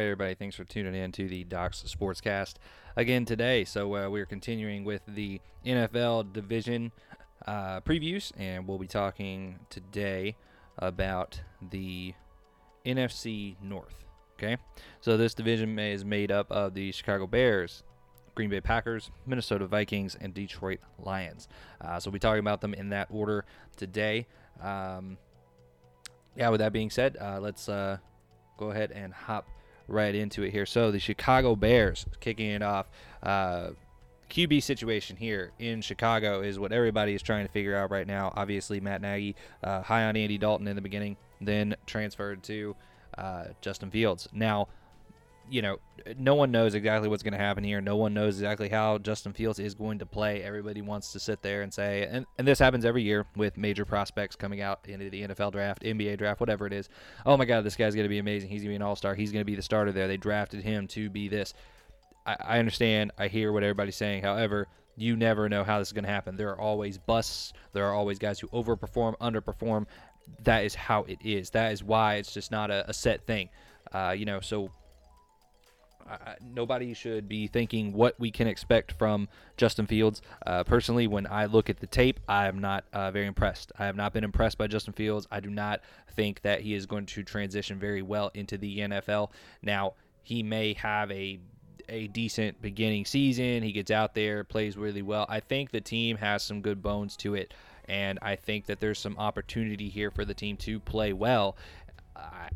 right, everybody. Thanks for tuning in to the Docs Sportscast again today. So uh, we're continuing with the NFL division uh, previews, and we'll be talking today about the NFC North. Okay, so this division is made up of the Chicago Bears, Green Bay Packers, Minnesota Vikings, and Detroit Lions. Uh, so we'll be talking about them in that order today. Um, yeah, with that being said, uh, let's uh, go ahead and hop right into it here. So the Chicago Bears kicking it off. Uh, QB situation here in Chicago is what everybody is trying to figure out right now. Obviously, Matt Nagy, uh, high on Andy Dalton in the beginning, then transferred to uh, Justin Fields. Now, you know, no one knows exactly what's going to happen here. No one knows exactly how Justin Fields is going to play. Everybody wants to sit there and say, and, and this happens every year with major prospects coming out into the NFL draft, NBA draft, whatever it is. Oh my God, this guy's going to be amazing. He's going to be an all star. He's going to be the starter there. They drafted him to be this. I, I understand. I hear what everybody's saying. However, you never know how this is going to happen. There are always busts. There are always guys who overperform, underperform. That is how it is. That is why it's just not a, a set thing. Uh, you know, so nobody should be thinking what we can expect from Justin Fields. Uh, personally, when I look at the tape, I am not uh, very impressed. I have not been impressed by Justin Fields. I do not think that he is going to transition very well into the NFL. Now, he may have a a decent beginning season. He gets out there, plays really well. I think the team has some good bones to it and I think that there's some opportunity here for the team to play well.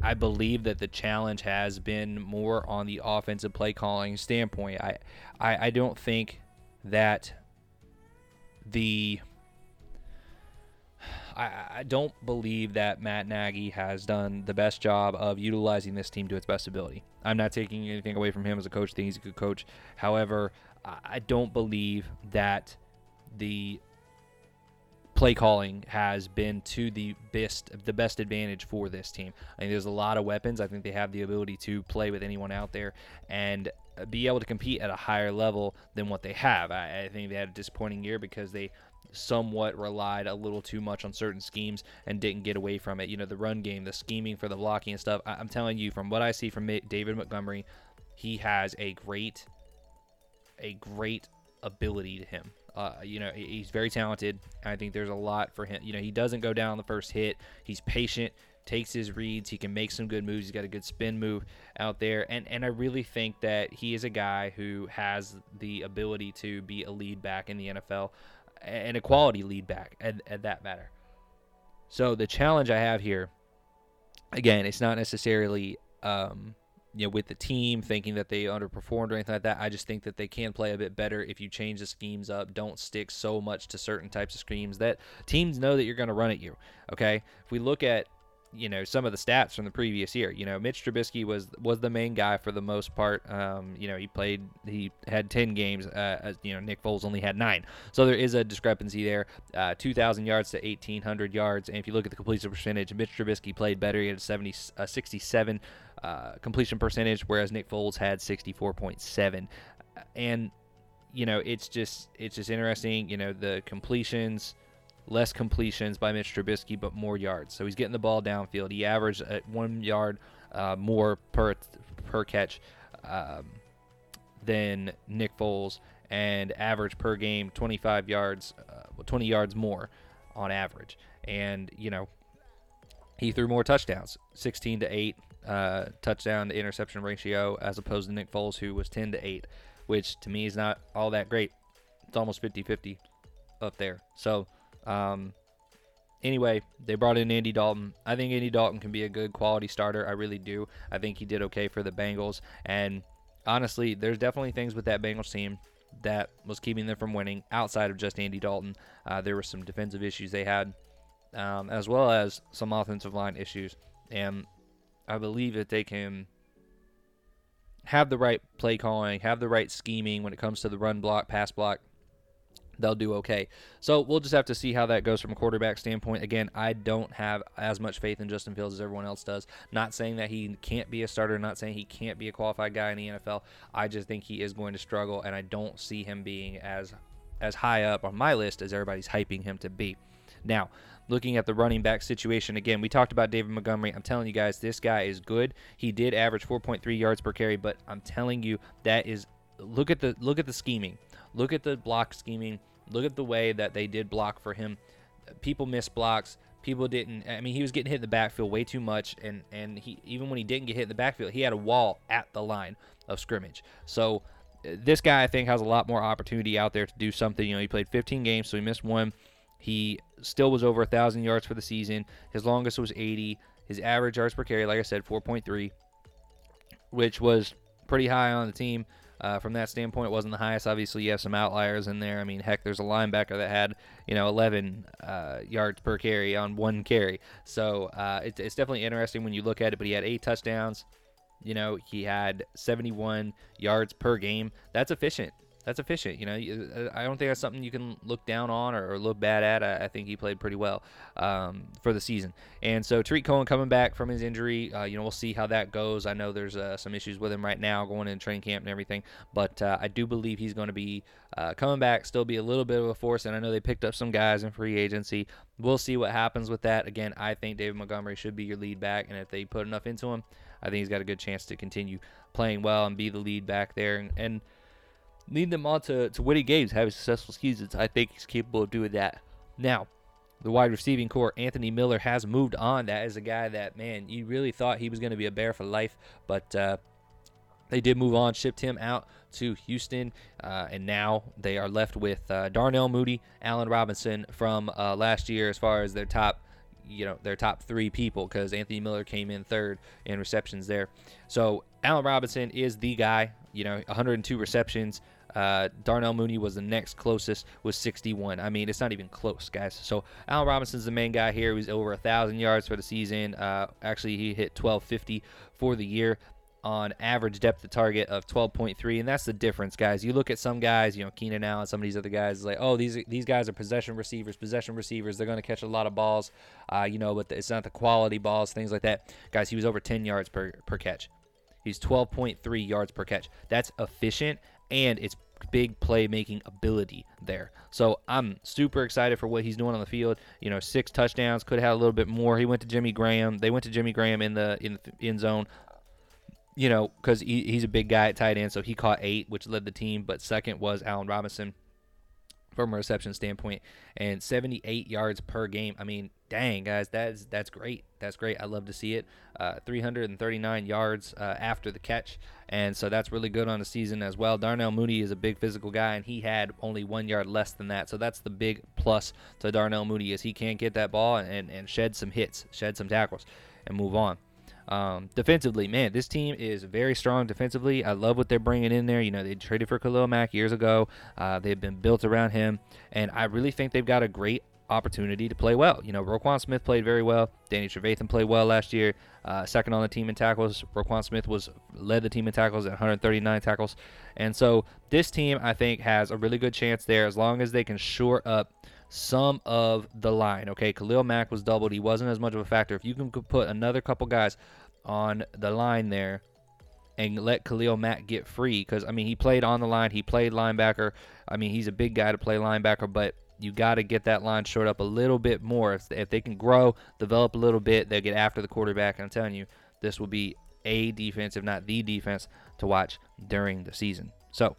I believe that the challenge has been more on the offensive play calling standpoint. I, I, I don't think that the I, I don't believe that Matt Nagy has done the best job of utilizing this team to its best ability. I'm not taking anything away from him as a coach. I think he's a good coach. However, I don't believe that the play calling has been to the best the best advantage for this team. I think there's a lot of weapons. I think they have the ability to play with anyone out there and uh, be able to compete at a higher level than what they have. I, I think they had a disappointing year because they somewhat relied a little too much on certain schemes and didn't get away from it. You know, the run game, the scheming for the blocking and stuff. I, I'm telling you, from what I see from David Montgomery, he has a great, a great ability to him. Uh, you know, he's very talented. I think there's a lot for him. You know, he doesn't go down the first hit. He's patient, takes his reads. He can make some good moves. He's got a good spin move out there. And, and I really think that he is a guy who has the ability to be a lead back in the NFL and a quality lead back at, at that matter. So the challenge I have here, again, it's not necessarily um, you know, with the team, thinking that they underperformed or anything like that. I just think that they can play a bit better if you change the schemes up. Don't stick so much to certain types of schemes that teams know that you're going to run at you. Okay, if we look at you know some of the stats from the previous year. You know, Mitch Trubisky was was the main guy for the most part. Um, you know, he played, he had ten games. Uh, you know, Nick Foles only had nine. So there is a discrepancy there. Uh, 2,000 yards to 1,800 yards. And if you look at the completion percentage, Mitch Trubisky played better. He had a 70, uh, 67 uh, completion percentage, whereas Nick Foles had 64.7. And you know, it's just it's just interesting. You know, the completions less completions by Mitch Trubisky, but more yards. So he's getting the ball downfield. He averaged at one yard uh, more per per catch um, than Nick Foles, and average per game 25 yards, uh, 20 yards more on average. And you know, he threw more touchdowns, 16 to eight uh, touchdown to interception ratio, as opposed to Nick Foles, who was 10 to eight, which to me is not all that great. It's almost 50-50 up there. So um, anyway, they brought in Andy Dalton. I think Andy Dalton can be a good quality starter. I really do. I think he did okay for the Bengals. And honestly, there's definitely things with that Bengals team that was keeping them from winning outside of just Andy Dalton. Uh, there were some defensive issues they had, um, as well as some offensive line issues. And I believe that they can have the right play calling, have the right scheming when it comes to the run block, pass block, they'll do okay. So we'll just have to see how that goes from a quarterback standpoint. Again, I don't have as much faith in Justin Fields as everyone else does. Not saying that he can't be a starter, not saying he can't be a qualified guy in the NFL. I just think he is going to struggle, and I don't see him being as as high up on my list as everybody's hyping him to be. Now, looking at the running back situation again, we talked about David Montgomery. I'm telling you guys, this guy is good. He did average 4.3 yards per carry, but I'm telling you that is look at the look at the scheming, look at the block scheming, look at the way that they did block for him. People miss blocks. People didn't. I mean, he was getting hit in the backfield way too much, and and he even when he didn't get hit in the backfield, he had a wall at the line of scrimmage. So uh, this guy, I think, has a lot more opportunity out there to do something. You know, he played 15 games, so he missed one. He still was over a thousand yards for the season. His longest was 80. His average yards per carry, like I said, 4.3, which was pretty high on the team. Uh, from that standpoint, wasn't the highest. Obviously, you have some outliers in there. I mean, heck, there's a linebacker that had you know 11 uh, yards per carry on one carry. So uh, it, it's definitely interesting when you look at it. But he had eight touchdowns. You know, he had 71 yards per game. That's efficient that's efficient. You know, uh, I don't think that's something you can look down on or, look bad at. I, think he played pretty well um, for the season. And so Tarik Cohen coming back from his injury, uh, you know, we'll see how that goes. I know there's uh, some issues with him right now going in training camp and everything, but uh, I do believe he's going to be uh, coming back, still be a little bit of a force. And I know they picked up some guys in free agency. We'll see what happens with that. Again, I think David Montgomery should be your lead back, and if they put enough into him, I think he's got a good chance to continue playing well and be the lead back there. and, and lead them on to, to winning games, having successful seasons. I think he's capable of doing that. Now, the wide receiving corps, Anthony Miller has moved on. That is a guy that, man, you really thought he was going to be a bear for life, but uh, they did move on, shipped him out to Houston, uh, and now they are left with uh, Darnell Mooney, Allen Robinson from uh, last year as far as their top you know their top three people because Anthony Miller came in third in receptions there. So Allen Robinson is the guy. You know, 102 receptions, uh, Darnell Mooney was the next closest with 61. I mean, it's not even close, guys. So Allen Robinson's the main guy here. He's over a thousand yards for the season. Uh, actually, he hit 1250 for the year on average depth of target of 12.3 and that's the difference guys you look at some guys you know keenan allen some of these other guys like oh these these guys are possession receivers possession receivers they're going to catch a lot of balls uh, you know but it's not the quality balls things like that guys he was over 10 yards per, per catch he's 12.3 yards per catch that's efficient and it's big playmaking ability there. So I'm super excited for what he's doing on the field. You know, six touchdowns, could have had a little bit more. He went to Jimmy Graham. They went to Jimmy Graham in the in the end zone. You know, because he, he's a big guy at tight end, so he caught eight, which led the team. But second was Allen Robinson from a reception standpoint, and 78 yards per game. I mean, dang guys, that's that's great. That's great. I love to see it. Uh, 339 yards uh, after the catch, and so that's really good on the season as well. Darnell Mooney is a big physical guy, and he had only one yard less than that. So that's the big plus to Darnell Mooney is he can get that ball and, and shed some hits, shed some tackles, and move on. Um, defensively, man, this team is very strong defensively. I love what they're bringing in there. You know, they traded for Khalil Mack years ago. Uh, they've been built around him, and I really think they've got a great opportunity to play well. You know, Roquan Smith played very well. Danny Trevathan played well last year. Uh, second on the team in tackles. Roquan Smith was led the team in tackles at 139 tackles. And so this team, I think, has a really good chance there as long as they can shore up some of the line. Okay, Khalil Mack was doubled. He wasn't as much of a factor. If you can put another couple guys on the line there and let Khalil Mack get free, because I mean he played on the line, he played linebacker. I mean he's a big guy to play linebacker, but you got to get that line short up a little bit more. If, if they can grow, develop a little bit, they'll get after the quarterback. And I'm telling you, this will be a defense, if not the defense, to watch during the season. So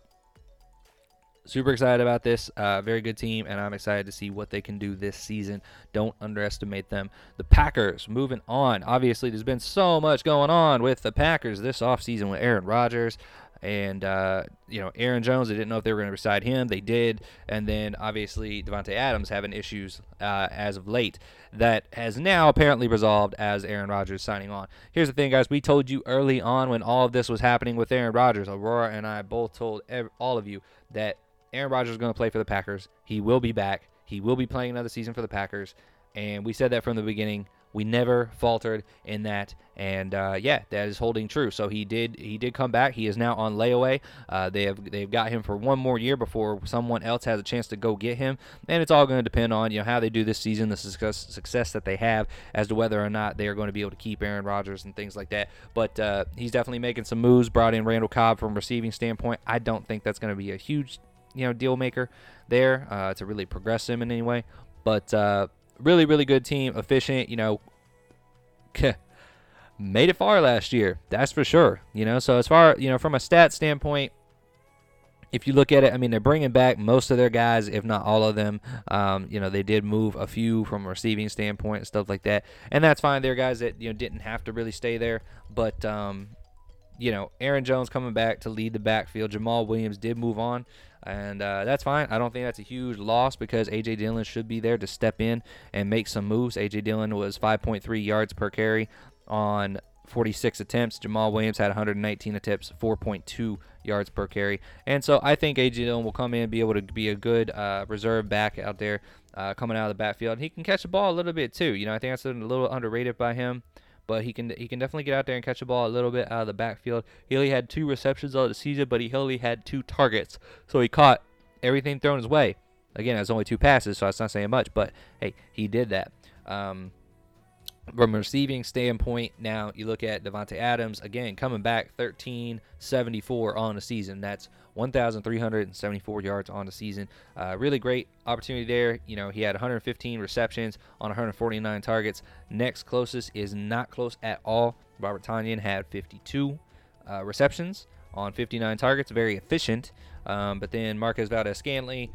super excited about this. Uh, very good team, and I'm excited to see what they can do this season. Don't underestimate them. The Packers, moving on. Obviously, there's been so much going on with the Packers this offseason with Aaron Rodgers. And, uh, you know, Aaron Jones, they didn't know if they were going to reside him. They did. And then, obviously, Davante Adams having issues uh, as of late. That has now apparently resolved as Aaron Rodgers signing on. Here's the thing, guys. We told you early on when all of this was happening with Aaron Rodgers. Aurora and I both told all of you that Aaron Rodgers is going to play for the Packers. He will be back. He will be playing another season for the Packers. And we said that from the beginning. We never faltered in that, and uh, yeah, that is holding true. So he did he did come back. He is now on layaway. Uh, they have they've got him for one more year before someone else has a chance to go get him, and it's all going to depend on you know how they do this season, the success success that they have, as to whether or not they are going to be able to keep Aaron Rodgers and things like that. But uh, he's definitely making some moves. Brought in Randall Cobb from receiving standpoint. I don't think that's going to be a huge you know deal maker there uh, to really progress him in any way. But uh, really, really good team, efficient. You know, made it far last year. That's for sure. You know, so as far you know from a stat standpoint, if you look at it, I mean, they're bringing back most of their guys, if not all of them. Um, you know, they did move a few from a receiving standpoint and stuff like that, and that's fine. They're guys that you know didn't have to really stay there, but um, you know, Aaron Jones coming back to lead the backfield. Jamaal Williams did move on, and uh, that's fine. I don't think that's a huge loss because A.J. Dillon should be there to step in and make some moves. A.J. Dillon was 5.3 yards per carry on 46 attempts. Jamaal Williams had 119 attempts, 4.2 yards per carry. And so I think A.J. Dillon will come in and be able to be a good uh, reserve back out there uh, coming out of the backfield. He can catch the ball a little bit too. You know, I think that's a little underrated by him but he can he can definitely get out there and catch the ball a little bit out of the backfield. He only had two receptions of the season, but he only had two targets, so he caught everything thrown his way. Again, it's only two passes, so it's not saying much, but hey, he did that. Um, from a receiving standpoint, now you look at Davante Adams again coming back 1374 on the season. That's 1,374 yards on the season. Uh, really great opportunity there. You know, he had 115 receptions on 149 targets. Next closest is not close at all. Robert Tonyan had 52 uh, receptions on 59 targets. Very efficient. Um, but then Marquez Valdes-Scantling.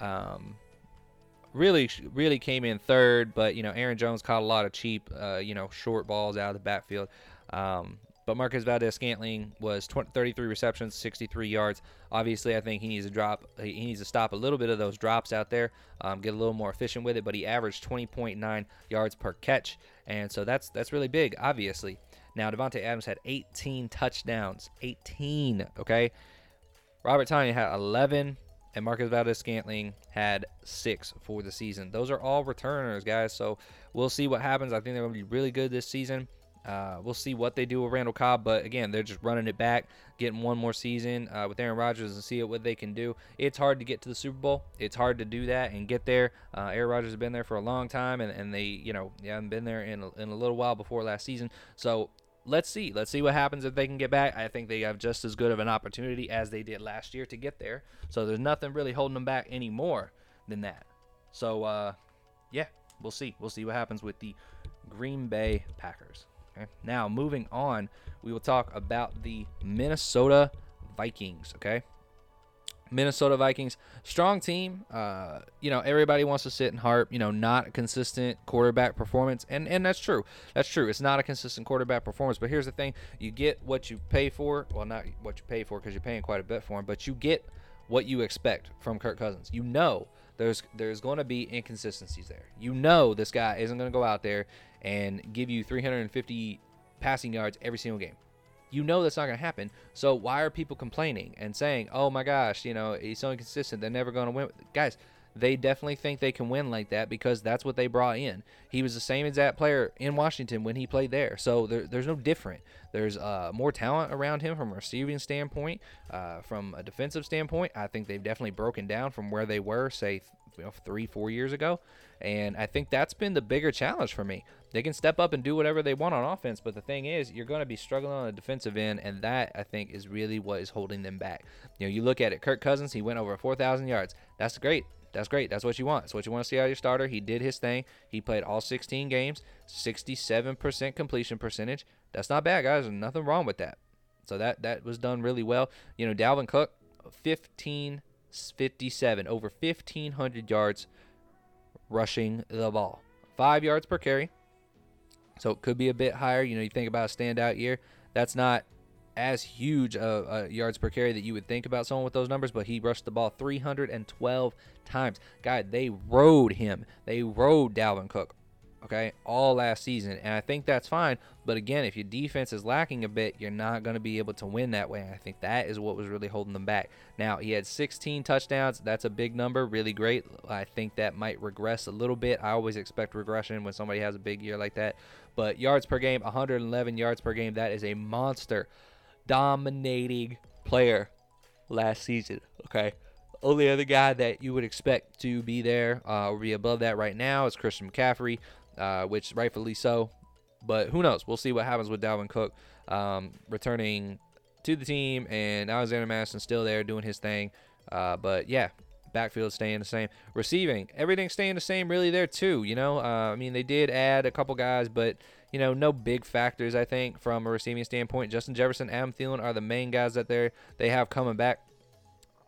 Um, really really came in third, but you know Aaron Jones caught a lot of cheap, uh, you know, short balls out of the backfield. Um, but Marcus Valdes-Scantling was 20, 33 receptions, 63 yards. Obviously, I think he needs to drop. He needs to stop a little bit of those drops out there, um, get a little more efficient with it. But he averaged 20.9 yards per catch, and so that's that's really big. Obviously, now Davante Adams had 18 touchdowns, 18. Okay, Robert Tonyan had 11 and Marcus Valdes-Scantling had six for the season. Those are all returners, guys. So we'll see what happens. I think they're going to be really good this season. Uh, we'll see what they do with Randall Cobb, but again, they're just running it back, getting one more season uh, with Aaron Rodgers and see what they can do. It's hard to get to the Super Bowl. It's hard to do that and get there. Uh, Aaron Rodgers has been there for a long time, and, and they, you know, they haven't been there in a, in a little while before last season. So let's see. Let's see what happens if they can get back. I think they have just as good of an opportunity as they did last year to get there. So there's nothing really holding them back anymore than that. So uh, yeah, we'll see. We'll see what happens with the Green Bay Packers. Okay. Now moving on, we will talk about the Minnesota Vikings. Okay. Minnesota Vikings, strong team. Uh, you know, everybody wants to sit and harp. You know, not a consistent quarterback performance, and and that's true. That's true. It's not a consistent quarterback performance. But here's the thing: you get what you pay for. Well, not what you pay for because you're paying quite a bit for him, but you get what you expect from Kirk Cousins. You know there's there's going to be inconsistencies there. You know this guy isn't going to go out there and give you 350 passing yards every single game. You know that's not going to happen. So why are people complaining and saying, "Oh my gosh, you know, he's so inconsistent. They're never going to win." Guys, they definitely think they can win like that because that's what they brought in. He was the same exact player in Washington when he played there. So there, there's no different. There's uh, more talent around him from a receiving standpoint, uh, from a defensive standpoint. I think they've definitely broken down from where they were, say, you know, three, four years ago. And I think that's been the bigger challenge for me. They can step up and do whatever they want on offense, but the thing is, you're going to be struggling on the defensive end, and that I think is really what is holding them back. You know, you look at it. Kirk Cousins, he went over 4,000 yards. That's great. That's great. That's what you want. That's what you want to see out of your starter. He did his thing. He played all 16 games, 67% completion percentage. That's not bad, guys. There's nothing wrong with that. So that that was done really well. You know, Dalvin Cook, 15 57, over 1,500 yards rushing the ball. Five yards per carry. So it could be a bit higher. You know, you think about a standout year. That's not as huge a, a, yards per carry that you would think about someone with those numbers, but he rushed the ball 312 times. God, they rode him. They rode Dalvin Cook okay, all last season. And I think that's fine. But again, if your defense is lacking a bit, you're not going to be able to win that way. And I think that is what was really holding them back. Now, he had 16 touchdowns. That's a big number, really great. I think that might regress a little bit. I always expect regression when somebody has a big year like that. But yards per game, 111 yards per game, that is a monster dominating player last season, okay? Only other guy that you would expect to be there uh, or be above that right now is Christian McCaffrey uh, which rightfully so. But who knows? We'll see what happens with Dalvin Cook um, returning to the team and Alexander Mattison still there doing his thing. Uh, but yeah, Backfield staying the same. Receiving, everything staying the same really there too. You know, uh, I mean they did add a couple guys, but you know no big factors I think from a receiving standpoint. Justin Jefferson, Adam Thielen are the main guys that they they have coming back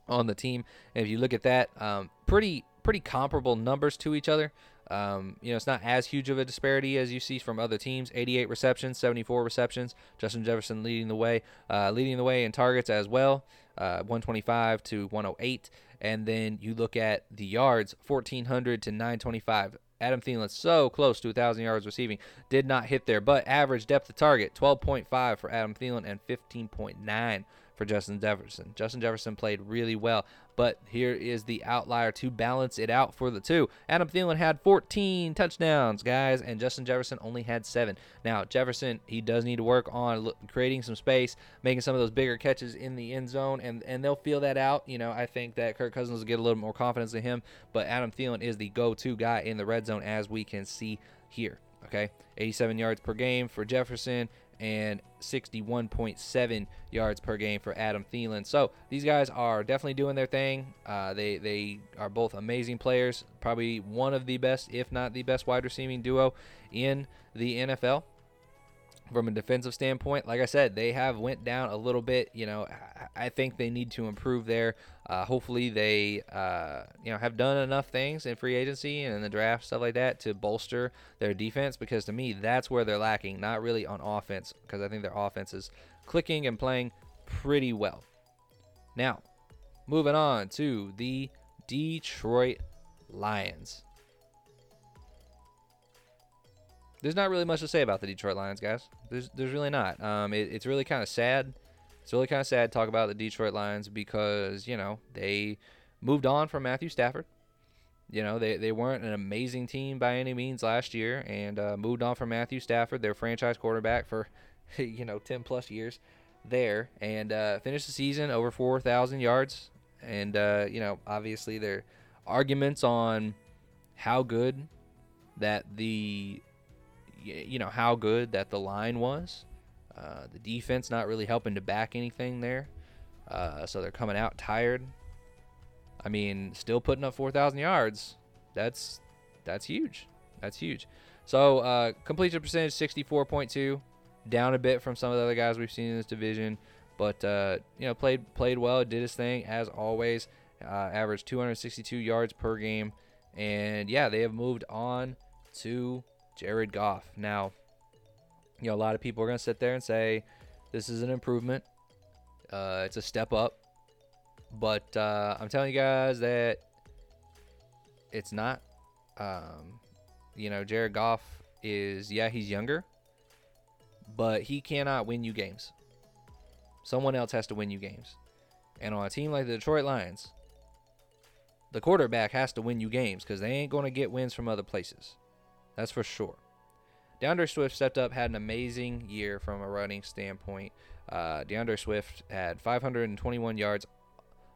on the team. And if you look at that, um, pretty pretty comparable numbers to each other. Um, you know, it's not as huge of a disparity as you see from other teams. 88 receptions, 74 receptions. Justin Jefferson leading the way, uh, leading the way in targets as well, uh, 125 to 108. And then you look at the yards, 1,400 to 925. Adam Thielen so close to 1,000 yards receiving, did not hit there, but average depth of target 12.5 for Adam Thielen and 15.9 for Justin Jefferson. Justin Jefferson played really well, but here is the outlier to balance it out for the two. Adam Thielen had 14 touchdowns, guys, and Justin Jefferson only had seven. Now, Jefferson, he does need to work on creating some space, making some of those bigger catches in the end zone, and, and they'll feel that out. You know, I think that Kirk Cousins will get a little more confidence in him, but Adam Thielen is the go to guy in the red zone, as we can see here. Okay, 87 yards per game for Jefferson, and 61.7 yards per game for Adam Thielen. So these guys are definitely doing their thing. Uh, they they are both amazing players, probably one of the best, if not the best, wide receiving duo in the NFL from a defensive standpoint, like I said, they have went down a little bit. You know, I think they need to improve there. Uh, hopefully, they uh, you know have done enough things in free agency and in the draft stuff like that to bolster their defense. Because to me, that's where they're lacking, not really on offense. Because I think their offense is clicking and playing pretty well. Now, moving on to the Detroit Lions. there's not really much to say about the Detroit Lions, guys. There's there's really not. Um, it, it's really kind of sad. It's really kind of sad to talk about the Detroit Lions because you know they moved on from Matthew Stafford. You know they, they weren't an amazing team by any means last year, and uh, moved on from Matthew Stafford, their franchise quarterback for you know 10 plus years there, and uh, finished the season over 4,000 yards. And uh, you know obviously their arguments on how good that the you know how good that the line was. Uh, the defense not really helping to back anything there, uh, so they're coming out tired. I mean, still putting up 4,000 yards. That's that's huge. That's huge. So uh, completion percentage 64.2, down a bit from some of the other guys we've seen in this division, but uh, you know played played well, did his thing as always. Uh, averaged 262 yards per game, and yeah, they have moved on to Jared Goff. Now, you know, a lot of people are going to sit there and say this is an improvement. Uh, it's a step up. But uh, I'm telling you guys that it's not. Um, you know, Jared Goff is, yeah, he's younger, but he cannot win you games. Someone else has to win you games. And on a team like the Detroit Lions, the quarterback has to win you games because they ain't going to get wins from other places. That's for sure. DeAndre Swift stepped up, had an amazing year from a running standpoint. Uh, DeAndre Swift had 521 yards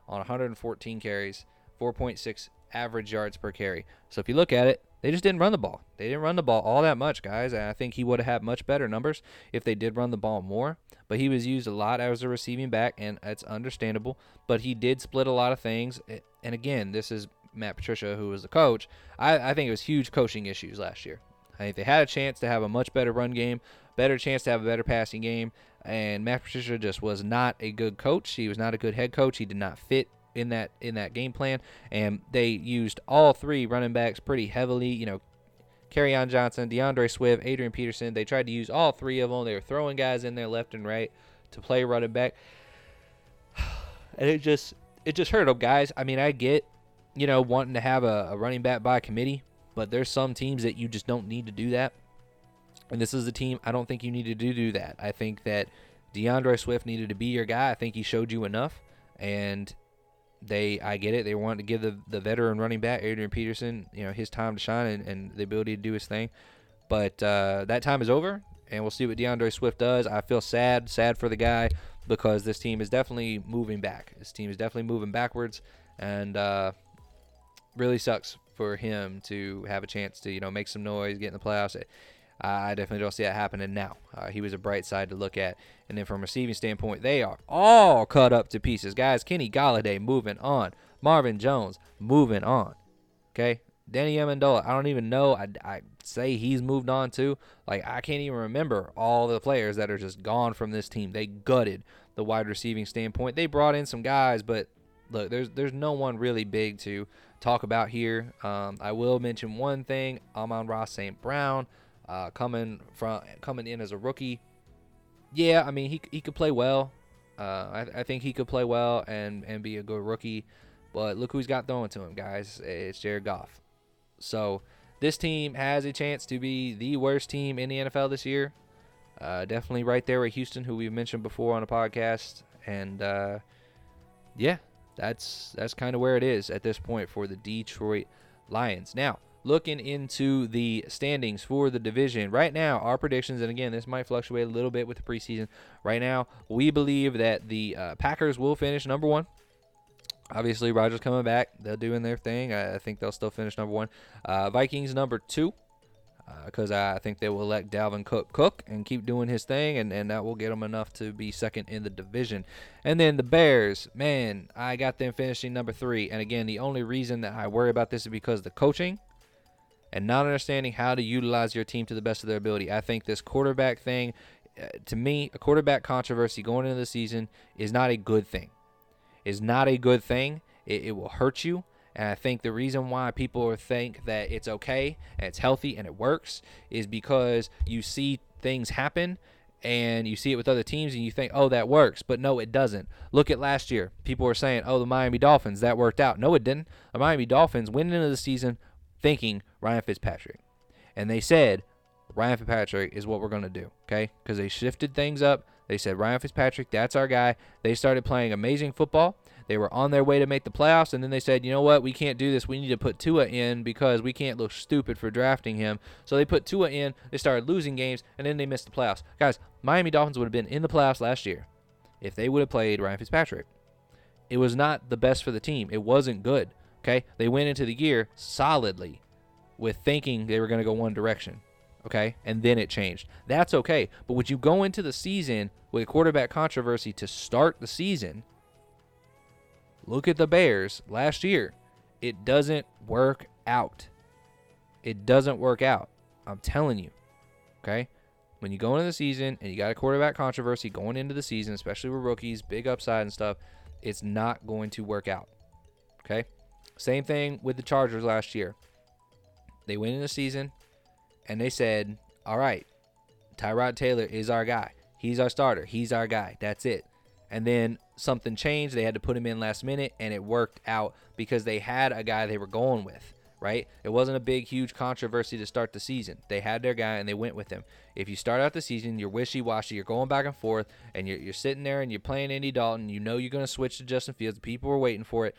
on 114 carries, 4.6 average yards per carry. So if you look at it, they just didn't run the ball. They didn't run the ball all that much, guys. And I think he would have had much better numbers if they did run the ball more. But he was used a lot as a receiving back, and it's understandable. But he did split a lot of things. And again, this is Matt Patricia, who was the coach, I, I think it was huge coaching issues last year. I think they had a chance to have a much better run game, better chance to have a better passing game, and Matt Patricia just was not a good coach. He was not a good head coach. He did not fit in that in that game plan, and they used all three running backs pretty heavily. You know, Kerryon Johnson, DeAndre Swift, Adrian Peterson. They tried to use all three of them. They were throwing guys in there left and right to play running back, and it just it just hurt them, guys. I mean, I get you know, wanting to have a, a running back by committee, but there's some teams that you just don't need to do that. And this is a team I don't think you needed to do that. I think that DeAndre Swift needed to be your guy. I think he showed you enough, and they I get it. They wanted to give the the veteran running back Adrian Peterson, you know, his time to shine and, and the ability to do his thing. But uh, that time is over, and we'll see what DeAndre Swift does. I feel sad, sad for the guy because this team is definitely moving back. This team is definitely moving backwards, and uh, really sucks for him to have a chance to you know make some noise, get in the playoffs. I definitely don't see that happening now. Uh, he was a bright side to look at. And then from a receiving standpoint, they are all cut up to pieces. Guys, Kenny Golladay moving on. Marvin Jones, moving on. Okay. Danny Amendola, I don't even know. I, I say he's moved on too. Like, I can't even remember all the players that are just gone from this team. They gutted the wide receiving standpoint. They brought in some guys, but look, there's there's no one really big to talk about here. Um, I will mention one thing: Amon-Ra St. Brown uh, coming from coming in as a rookie. Yeah, I mean he he could play well. Uh, I, I think he could play well and and be a good rookie. But look who's got thrown to him, guys. It's Jared Goff. So this team has a chance to be the worst team in the NFL this year. Uh, definitely right there with Houston, who we've mentioned before on the podcast. And uh, yeah, that's that's kind of where it is at this point for the Detroit Lions. Now, looking into the standings for the division right now, our predictions, and again, this might fluctuate a little bit with the preseason. Right now, we believe that the uh, Packers will finish number one. Obviously, Rodgers coming back. They're doing their thing. I, I think they'll still finish number one. Uh, Vikings number two because uh, I think they will let Dalvin Cook cook and keep doing his thing, and, and that will get them enough to be second in the division. And then the Bears, man, I got them finishing number three. And again, the only reason that I worry about this is because the coaching and not understanding how to utilize your team to the best of their ability. I think this quarterback thing, uh, to me, a quarterback controversy going into the season is not a good thing. Is not a good thing. It, it will hurt you. And I think the reason why people think that it's okay and it's healthy and it works is because you see things happen and you see it with other teams and you think, oh, that works. But no, it doesn't. Look at last year. People were saying, oh, the Miami Dolphins, that worked out. No, it didn't. The Miami Dolphins went into the season thinking Ryan Fitzpatrick. And they said, Ryan Fitzpatrick is what we're going to do, okay? Because they shifted things up. They said, Ryan Fitzpatrick, that's our guy. They started playing amazing football. They were on their way to make the playoffs, and then they said, you know what, we can't do this. We need to put Tua in because we can't look stupid for drafting him. So they put Tua in. They started losing games, and then they missed the playoffs. Guys, Miami Dolphins would have been in the playoffs last year if they would have played Ryan Fitzpatrick. It was not the best for the team. It wasn't good. Okay, they went into the year solidly with thinking they were going to go one direction. Okay, and then it changed. That's okay. But would you go into the season with a quarterback controversy to start the season? Look at the Bears last year. It doesn't work out. It doesn't work out. I'm telling you. Okay? When you go into the season and you got a quarterback controversy going into the season, especially with rookies, big upside and stuff, it's not going to work out. Okay? Same thing with the Chargers last year. They went in the season and they said, all right, Tyrod Taylor is our guy. He's our starter. He's our guy. That's it. And then something changed. They had to put him in last minute, and it worked out because they had a guy they were going with, right? It wasn't a big, huge controversy to start the season. They had their guy, and they went with him. If you start out the season, you're wishy washy, you're going back and forth, and you're, you're sitting there and you're playing Andy Dalton, you know you're going to switch to Justin Fields, people are waiting for it.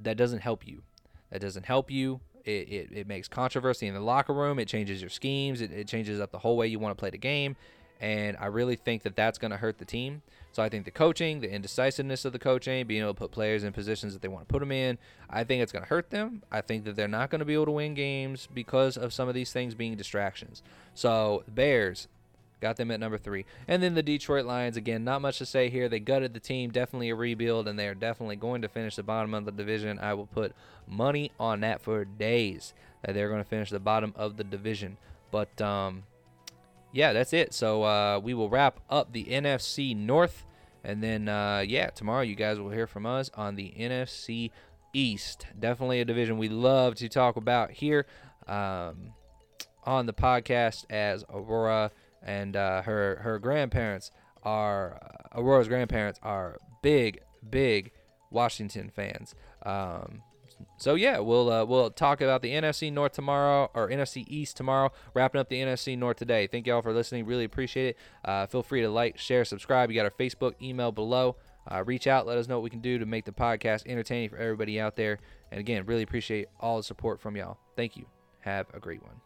That doesn't help you. That doesn't help you. It, it, it makes controversy in the locker room. It changes your schemes. It, it changes up the whole way you want to play the game. And I really think that that's going to hurt the team. So I think the coaching, the indecisiveness of the coaching, being able to put players in positions that they want to put them in, I think it's going to hurt them. I think that they're not going to be able to win games because of some of these things being distractions. So Bears got them at number three, and then the Detroit Lions again. Not much to say here. They gutted the team, definitely a rebuild, and they are definitely going to finish the bottom of the division. I will put money on that for days that they're going to finish the bottom of the division. But um, yeah, that's it. So uh, we will wrap up the NFC North. And then, uh, yeah, tomorrow you guys will hear from us on the NFC East. Definitely a division we love to talk about here um, on the podcast as Aurora and uh, her her grandparents are uh, Aurora's grandparents are big big Washington fans. Um, so yeah, we'll uh, we'll talk about the NFC North tomorrow or NFC East tomorrow. Wrapping up the NFC North today. Thank y'all for listening. Really appreciate it. Uh, feel free to like, share, subscribe. You got our Facebook, email below. Uh, reach out. Let us know what we can do to make the podcast entertaining for everybody out there. And again, really appreciate all the support from y'all. Thank you. Have a great one.